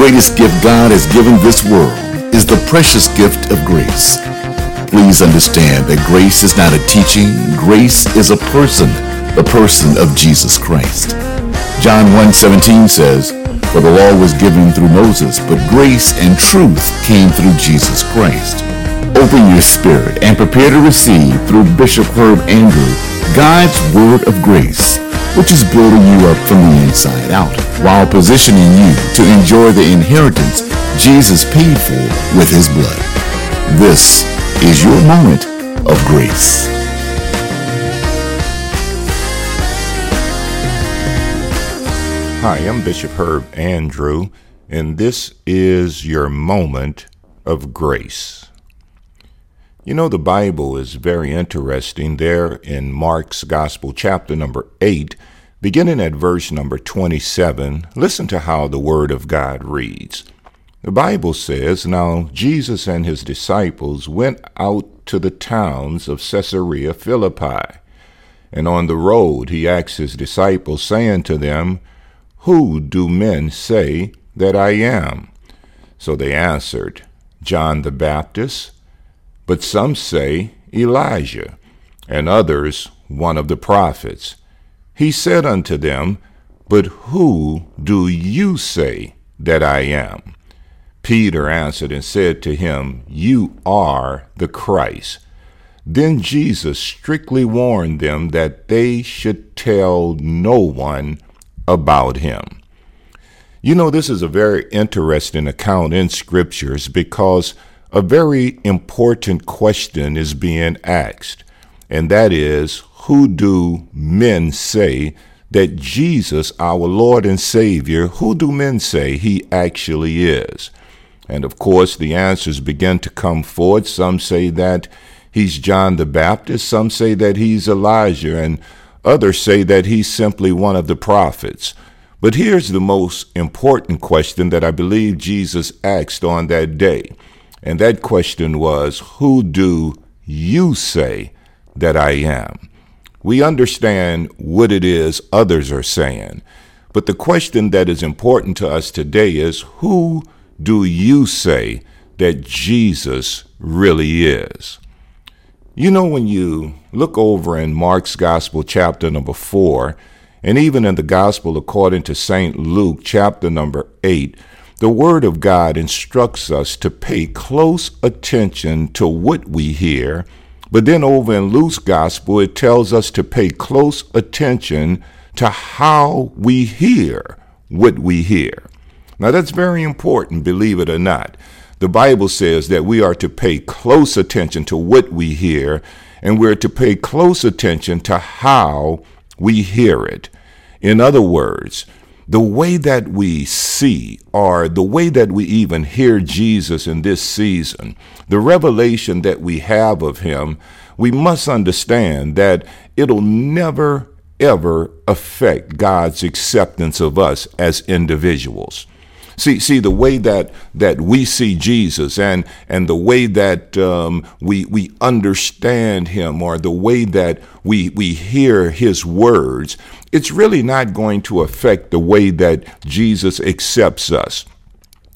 greatest gift God has given this world is the precious gift of grace. Please understand that grace is not a teaching, grace is a person, the person of Jesus Christ. John 1:17 says, For the law was given through Moses, but grace and truth came through Jesus Christ. Open your spirit and prepare to receive through Bishop Herb Andrew God's word of grace which is building you up from the inside out while positioning you to enjoy the inheritance Jesus paid for with his blood. This is your moment of grace. Hi, I'm Bishop Herb Andrew, and this is your moment of grace. You know, the Bible is very interesting there in Mark's Gospel, chapter number 8, beginning at verse number 27. Listen to how the Word of God reads. The Bible says, Now Jesus and his disciples went out to the towns of Caesarea Philippi. And on the road he asked his disciples, saying to them, Who do men say that I am? So they answered, John the Baptist but some say Elijah, and others one of the prophets. He said unto them, But who do you say that I am? Peter answered and said to him, You are the Christ. Then Jesus strictly warned them that they should tell no one about him. You know, this is a very interesting account in scriptures because a very important question is being asked, and that is who do men say that Jesus, our Lord and Savior, who do men say he actually is? And of course, the answers begin to come forward. Some say that he's John the Baptist, some say that he's Elijah, and others say that he's simply one of the prophets. But here's the most important question that I believe Jesus asked on that day. And that question was, Who do you say that I am? We understand what it is others are saying. But the question that is important to us today is, Who do you say that Jesus really is? You know, when you look over in Mark's Gospel, chapter number four, and even in the Gospel according to St. Luke, chapter number eight, the Word of God instructs us to pay close attention to what we hear, but then over in Luke's Gospel, it tells us to pay close attention to how we hear what we hear. Now, that's very important, believe it or not. The Bible says that we are to pay close attention to what we hear, and we're to pay close attention to how we hear it. In other words, the way that we see, or the way that we even hear Jesus in this season, the revelation that we have of him, we must understand that it'll never, ever affect God's acceptance of us as individuals. See, see the way that that we see Jesus, and and the way that um, we we understand Him, or the way that we we hear His words, it's really not going to affect the way that Jesus accepts us.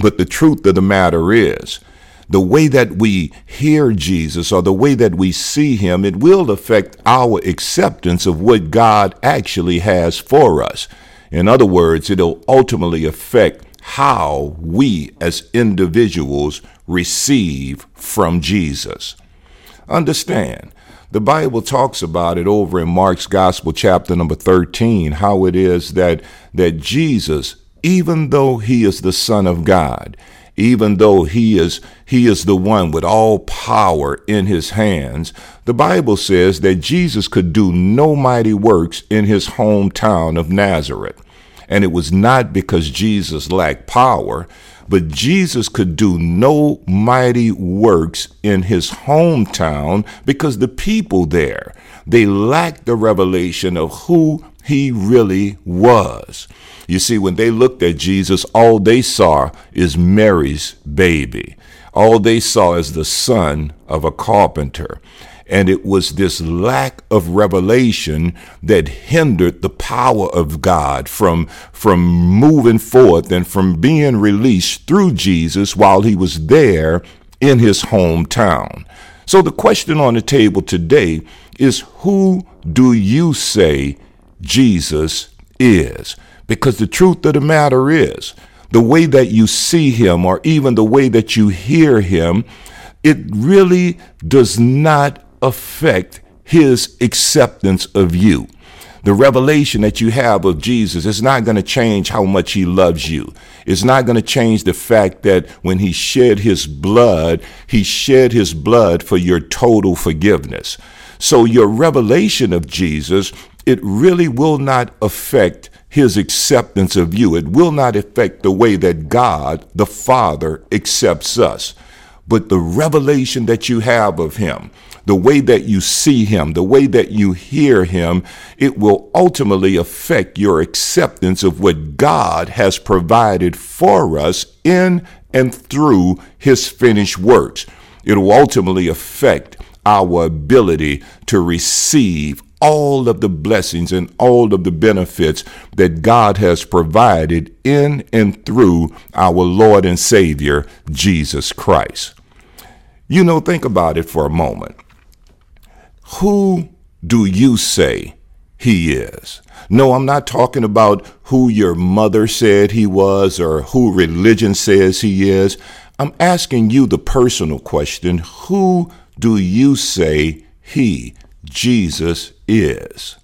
But the truth of the matter is, the way that we hear Jesus or the way that we see him, it will affect our acceptance of what God actually has for us. In other words, it'll ultimately affect how we as individuals receive from Jesus. Understand, the Bible talks about it over in Mark's Gospel, chapter number 13, how it is that, that Jesus, even though he is the Son of God, even though he is he is the one with all power in his hands the bible says that jesus could do no mighty works in his hometown of nazareth and it was not because Jesus lacked power, but Jesus could do no mighty works in his hometown because the people there, they lacked the revelation of who he really was. You see, when they looked at Jesus, all they saw is Mary's baby. All they saw is the son of a carpenter. And it was this lack of revelation that hindered the power of God from, from moving forth and from being released through Jesus while he was there in his hometown. So the question on the table today is who do you say Jesus is? Because the truth of the matter is, the way that you see him or even the way that you hear him, it really does not affect his acceptance of you. The revelation that you have of Jesus is not going to change how much he loves you. It's not going to change the fact that when he shed his blood, he shed his blood for your total forgiveness. So your revelation of Jesus, it really will not affect his acceptance of you. It will not affect the way that God, the Father, accepts us. But the revelation that you have of him, the way that you see him, the way that you hear him, it will ultimately affect your acceptance of what God has provided for us in and through his finished works. It will ultimately affect our ability to receive all of the blessings and all of the benefits that God has provided in and through our Lord and Savior, Jesus Christ. You know, think about it for a moment. Who do you say he is? No, I'm not talking about who your mother said he was or who religion says he is. I'm asking you the personal question who do you say he, Jesus, is?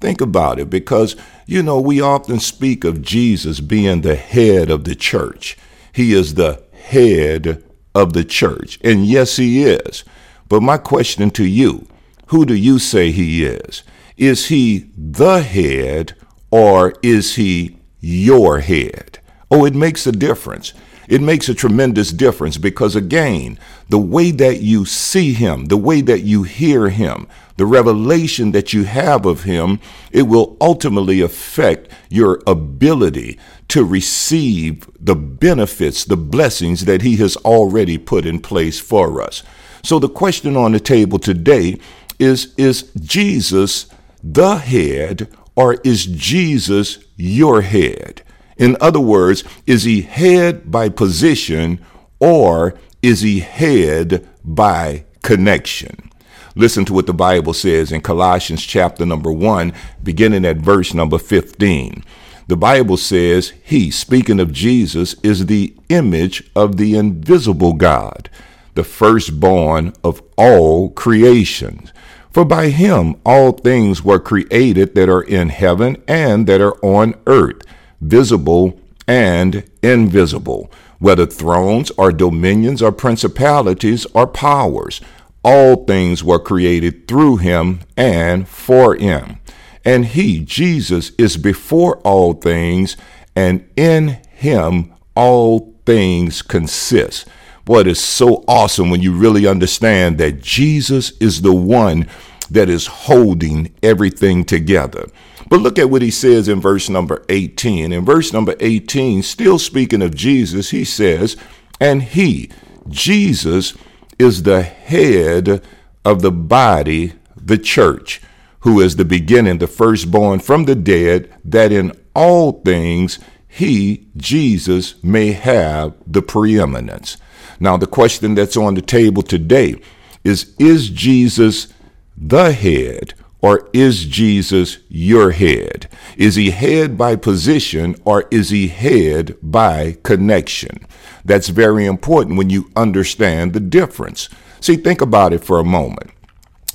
Think about it because, you know, we often speak of Jesus being the head of the church. He is the head of the church. And yes, he is. But my question to you who do you say he is? Is he the head or is he your head? Oh, it makes a difference. It makes a tremendous difference because, again, the way that you see him, the way that you hear him, the revelation that you have of him, it will ultimately affect your ability to receive the benefits, the blessings that he has already put in place for us. So the question on the table today is Is Jesus the head or is Jesus your head? In other words, is he head by position or is he head by connection? Listen to what the Bible says in Colossians chapter number 1, beginning at verse number 15. The Bible says, He, speaking of Jesus, is the image of the invisible God, the firstborn of all creations. For by him all things were created that are in heaven and that are on earth visible and invisible, whether thrones or dominions or principalities or powers. All things were created through him and for him. And he, Jesus, is before all things, and in him all things consist. What is so awesome when you really understand that Jesus is the one that is holding everything together. But look at what he says in verse number 18. In verse number 18, still speaking of Jesus, he says, And he, Jesus, is the head of the body, the church, who is the beginning, the firstborn from the dead, that in all things he, Jesus, may have the preeminence. Now, the question that's on the table today is Is Jesus the head or is Jesus your head? Is he head by position or is he head by connection? That's very important when you understand the difference. See, think about it for a moment.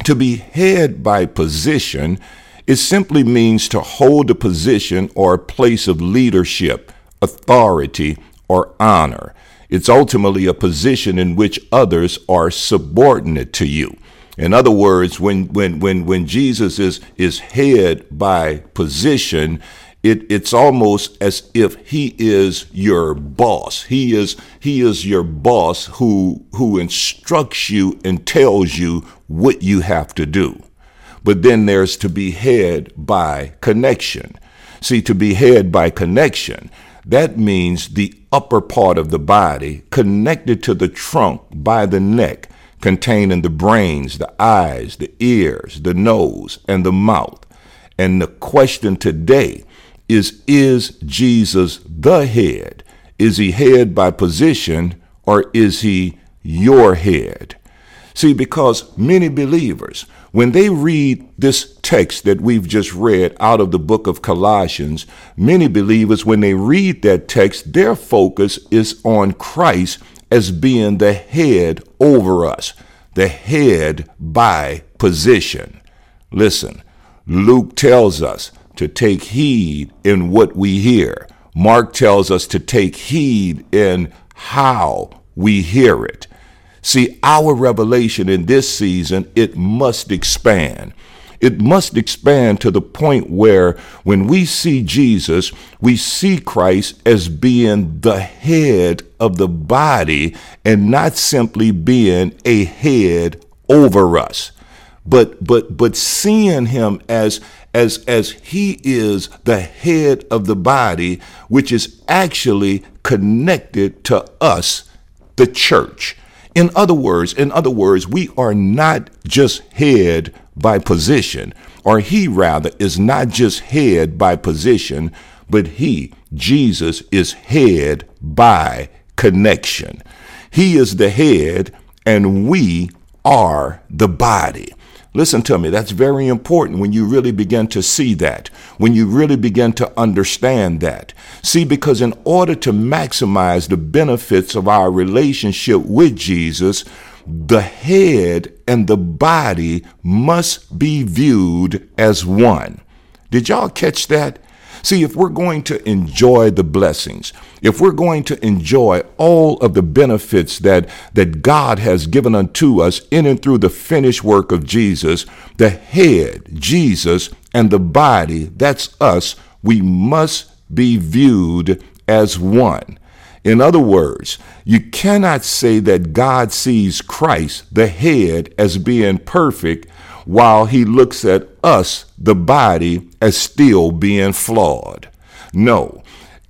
To be head by position, it simply means to hold a position or a place of leadership, authority, or honor. It's ultimately a position in which others are subordinate to you. In other words, when when when when Jesus is is head by position, it, it's almost as if he is your boss. He is he is your boss who who instructs you and tells you what you have to do. But then there's to be head by connection. See, to be head by connection, that means the upper part of the body connected to the trunk by the neck containing the brains, the eyes, the ears, the nose, and the mouth. And the question today is Is Jesus the head? Is he head by position or is he your head? See, because many believers, when they read this text that we've just read out of the book of Colossians, many believers, when they read that text, their focus is on Christ as being the head over us, the head by position. Listen, Luke tells us to take heed in what we hear. Mark tells us to take heed in how we hear it. See, our revelation in this season, it must expand. It must expand to the point where when we see Jesus, we see Christ as being the head of the body and not simply being a head over us but but but seeing him as as as he is the head of the body which is actually connected to us the church in other words, in other words, we are not just head by position, or he rather is not just head by position, but he, Jesus, is head by connection. He is the head, and we are the body. Listen to me, that's very important when you really begin to see that, when you really begin to understand that. See, because in order to maximize the benefits of our relationship with Jesus, the head and the body must be viewed as one. Did y'all catch that? See, if we're going to enjoy the blessings, if we're going to enjoy all of the benefits that, that God has given unto us in and through the finished work of Jesus, the head, Jesus, and the body, that's us, we must be viewed as one. In other words, you cannot say that God sees Christ, the head, as being perfect while he looks at us, the body, as still being flawed. No,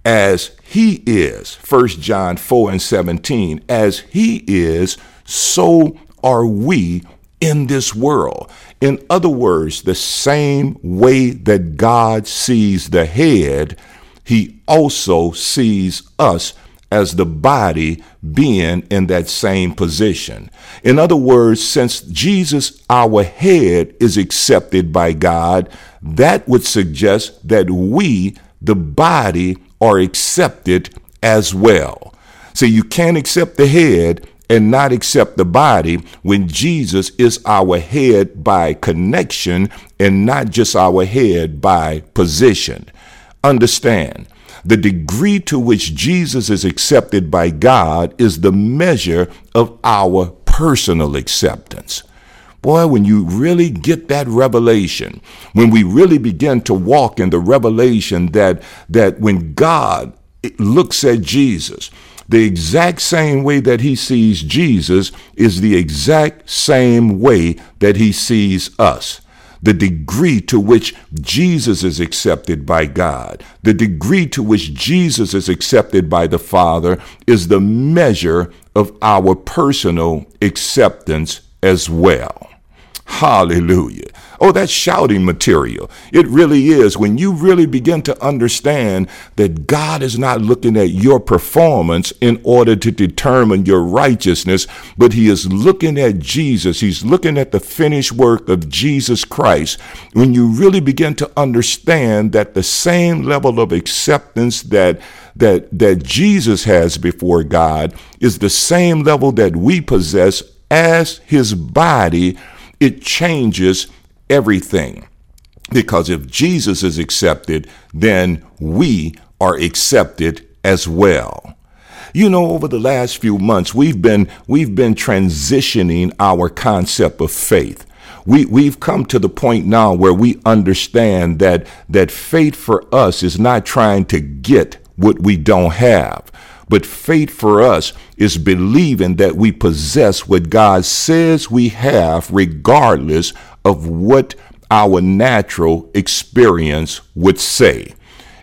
as he is, 1 John 4 and 17, as he is, so are we in this world. In other words, the same way that God sees the head, he also sees us as the body being in that same position. In other words, since Jesus, our head, is accepted by God, that would suggest that we, the body, are accepted as well. So you can't accept the head and not accept the body when Jesus is our head by connection and not just our head by position. Understand, the degree to which Jesus is accepted by God is the measure of our personal acceptance. Boy, when you really get that revelation, when we really begin to walk in the revelation that, that when God looks at Jesus, the exact same way that he sees Jesus is the exact same way that he sees us the degree to which Jesus is accepted by God, the degree to which Jesus is accepted by the Father is the measure of our personal acceptance as well. Hallelujah. Oh, that's shouting material. It really is. When you really begin to understand that God is not looking at your performance in order to determine your righteousness, but He is looking at Jesus. He's looking at the finished work of Jesus Christ. When you really begin to understand that the same level of acceptance that that that Jesus has before God is the same level that we possess as his body it changes everything. Because if Jesus is accepted, then we are accepted as well. You know, over the last few months, we've been we've been transitioning our concept of faith. We we've come to the point now where we understand that that faith for us is not trying to get what we don't have. But faith for us is believing that we possess what God says we have, regardless of what our natural experience would say.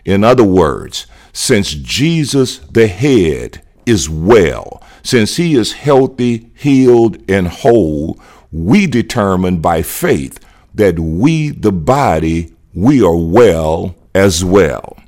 In other words, since Jesus, the head, is well, Since he is healthy, healed, and whole, we determine by faith that we, the body, we are well as well.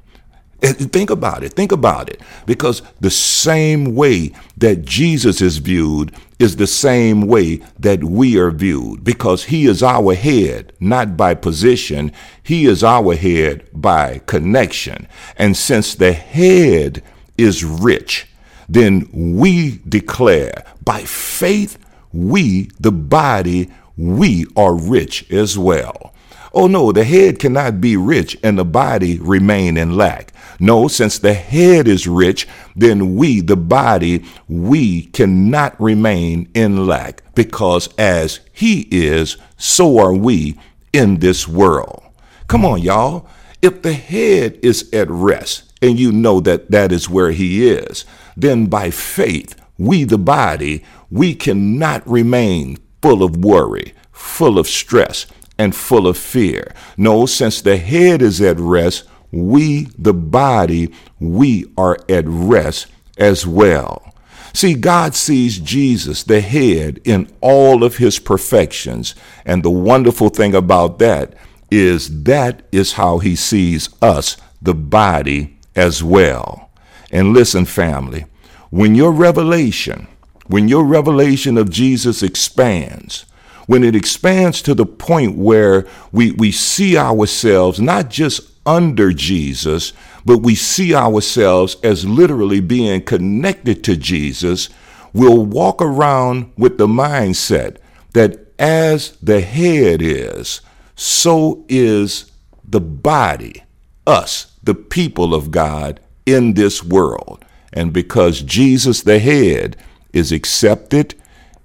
Eh, think about it. Think about it. Because the same way that Jesus is viewed is the same way that we are viewed. Because he is our head, not by position. He is our head by connection. And since the head is rich, then we declare by faith, we, the body, we are rich as well. Oh no, the head cannot be rich and the body remain in lack. No, since the head is rich, then we, the body, we cannot remain in lack because as he is, so are we in this world. Come on, y'all. If the head is at rest and you know that that is where he is, then by faith, we, the body, we cannot remain full of worry, full of stress, and full of fear. No, since the head is at rest, we, the body, we are at rest as well. See, God sees Jesus, the head, in all of his perfections. And the wonderful thing about that is that is how he sees us, the body, as well. And listen, family, when your revelation, when your revelation of Jesus expands, when it expands to the point where we, we see ourselves not just under Jesus, but we see ourselves as literally being connected to Jesus, we'll walk around with the mindset that as the head is, so is the body, us, the people of God in this world. And because Jesus, the head, is accepted,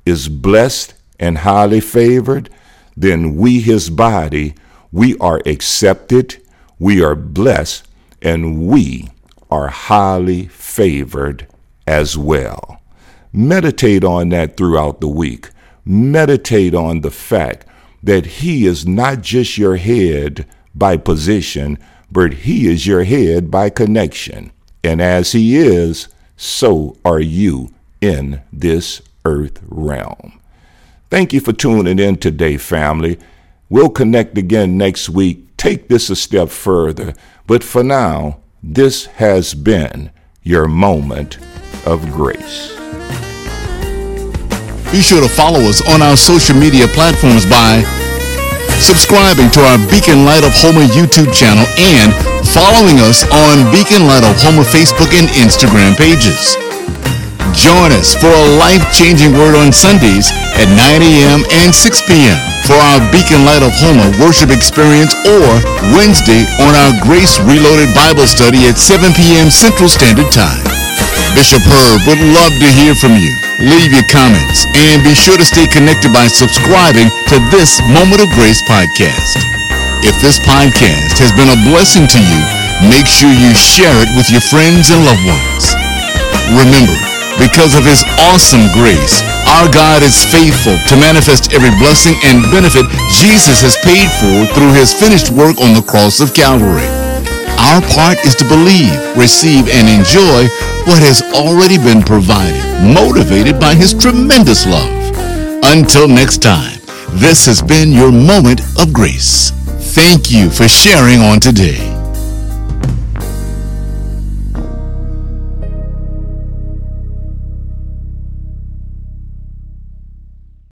is blessed, and highly favored, then we, his body, we are accepted, we are blessed, and we are highly favored as well. Meditate on that throughout the week. Meditate on the fact that He is not just your head by position, but He is your head by connection. And as He is, so are you in this earth realm. Thank you for tuning in today, family. We'll connect again next week take this a step further. But for now, this has been your moment of grace. Be sure to follow us on our social media platforms by subscribing to our Beacon Light of Homer YouTube channel and following us on Beacon Light of Homer Facebook and Instagram pages. Join us for a life-changing word on Sundays at 9 a.m. and 6 p.m. for our Beacon Light of Homer worship experience or Wednesday on our Grace Reloaded Bible study at 7 p.m. Central Standard Time. Bishop Herb would love to hear from you. Leave your comments and be sure to stay connected by subscribing to this Moment of Grace podcast. If this podcast has been a blessing to you, make sure you share it with your friends and loved ones. Remember, because of his awesome grace, our God is faithful to manifest every blessing and benefit Jesus has paid for through his finished work on the cross of Calvary. Our part is to believe, receive, and enjoy what has already been provided, motivated by his tremendous love. Until next time, this has been your moment of grace. Thank you for sharing on today.